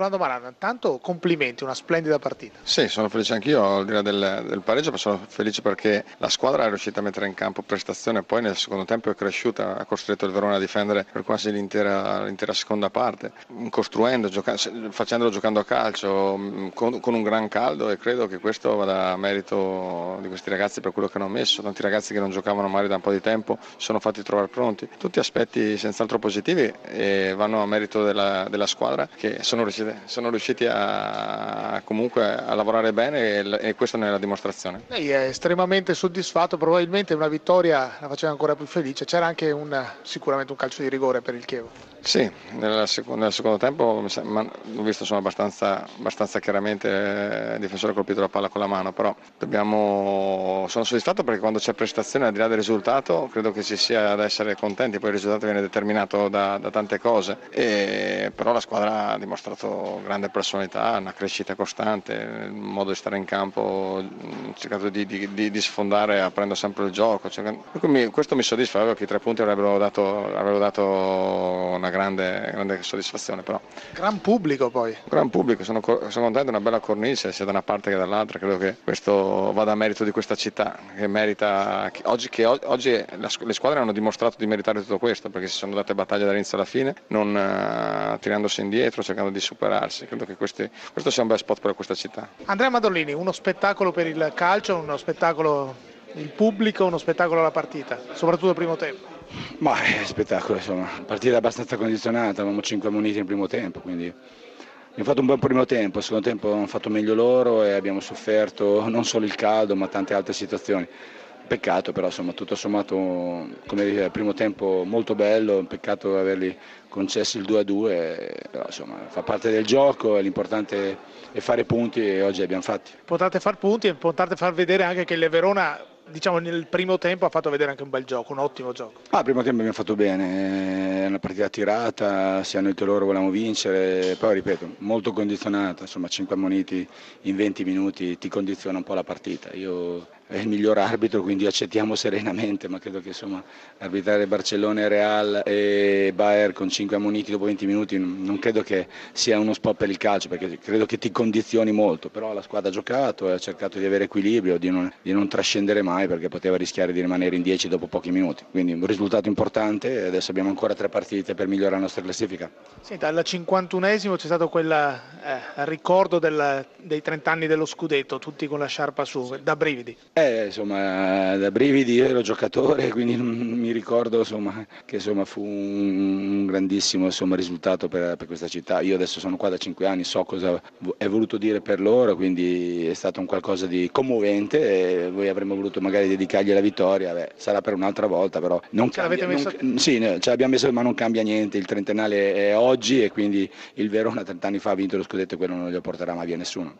Rolando Marano, intanto complimenti, una splendida partita. Sì, sono felice anch'io, al di là del, del pareggio, ma sono felice perché la squadra è riuscita a mettere in campo prestazione, poi nel secondo tempo è cresciuta, ha costretto il Verona a difendere per quasi l'intera, l'intera seconda parte, costruendo, gioca- facendolo giocando a calcio, con, con, un gran caldo e credo che questo vada a merito di questi ragazzi per quello che hanno messo, tanti ragazzi che non giocavano mai da un po' di tempo sono fatti trovare pronti, tutti aspetti senz'altro positivi e vanno a merito della, della squadra che sono riusciti, sono riusciti a, comunque a lavorare bene e, e questa ne è la dimostrazione. Lei è estremamente soddisfatto, probabilmente una vittoria la faceva ancora più felice, c'era anche un, sicuramente un calcio di rigore per il Chievo. Sì, nel secondo, nel secondo tempo ho visto insomma, abbastanza, abbastanza, chiaramente il difensore ha colpito la palla con la mano, però dobbiamo, sono soddisfatto perché quando c'è prestazione al di là del risultato credo che ci sia da essere contenti, poi il risultato viene determinato da, da tante cose, e, però la squadra ha dimostrato grande personalità, una crescita costante, il modo di stare in campo, cercato di, di, di, di, sfondare aprendo sempre il gioco, cercando, questo mi soddisfa, che i tre punti avrebbero dato, avrebbero dato una grande, grande soddisfazione. Però. Gran pubblico poi. Gran pubblico, sono, sono contento, una bella cornice sia da una parte che dall'altra, credo che questo vada a merito di questa città, che merita, che oggi, che oggi le squadre hanno dimostrato di meritare tutto questo, perché si sono date battaglie dall'inizio alla fine, non uh, tirandosi indietro, cercando di superarsi, credo che questi, questo sia un bel spot per questa città. Andrea Madolini, uno spettacolo per il calcio, uno spettacolo il pubblico, uno spettacolo alla partita, soprattutto il primo tempo. Ma è spettacolo, insomma, partita abbastanza condizionata, avevamo 5 muniti nel primo tempo, quindi abbiamo fatto un buon primo tempo, il secondo tempo hanno fatto meglio loro e abbiamo sofferto non solo il caldo ma tante altre situazioni. Peccato però, insomma, tutto sommato, come dire, il primo tempo molto bello, peccato averli concessi il 2-2, però insomma fa parte del gioco, l'importante è fare punti e oggi abbiamo fatti. Potrete far punti e potrete far vedere anche che il Verona diciamo nel primo tempo ha fatto vedere anche un bel gioco, un ottimo gioco. Ah, primo tempo abbiamo fatto bene, è una partita tirata, sia noi che loro volevamo vincere, poi ripeto, molto condizionata, insomma 5 moniti in 20 minuti ti condiziona un po' la partita. Io è il miglior arbitro, quindi accettiamo serenamente, ma credo che insomma, arbitrare Barcellona Real e Bayer con 5 ammoniti dopo 20 minuti non credo che sia uno spot per il calcio, perché credo che ti condizioni molto, però la squadra ha giocato e ha cercato di avere equilibrio, di non, di non trascendere mai perché poteva rischiare di rimanere in 10 dopo pochi minuti, quindi un risultato importante adesso abbiamo ancora tre partite per migliorare la nostra classifica. Sì, dal 51esimo c'è stato quel eh, ricordo del, dei 30 anni dello scudetto, tutti con la sciarpa su, da brividi. Eh, insomma, da brividi io ero giocatore, quindi mi ricordo insomma, che insomma, fu un grandissimo insomma, risultato per, per, questa città. Io adesso sono qua da cinque anni, so cosa è voluto dire per loro, quindi è stato un qualcosa di commovente e voi avremmo voluto magari dedicargli la vittoria. Beh, sarà per un'altra volta, però non ce cambia, messo... non, sì, ce l'abbiamo messo, ma non cambia niente. Il trentennale è oggi e quindi il Verona 30 anni fa ha vinto lo scudetto e quello non glielo porterà mai via nessuno.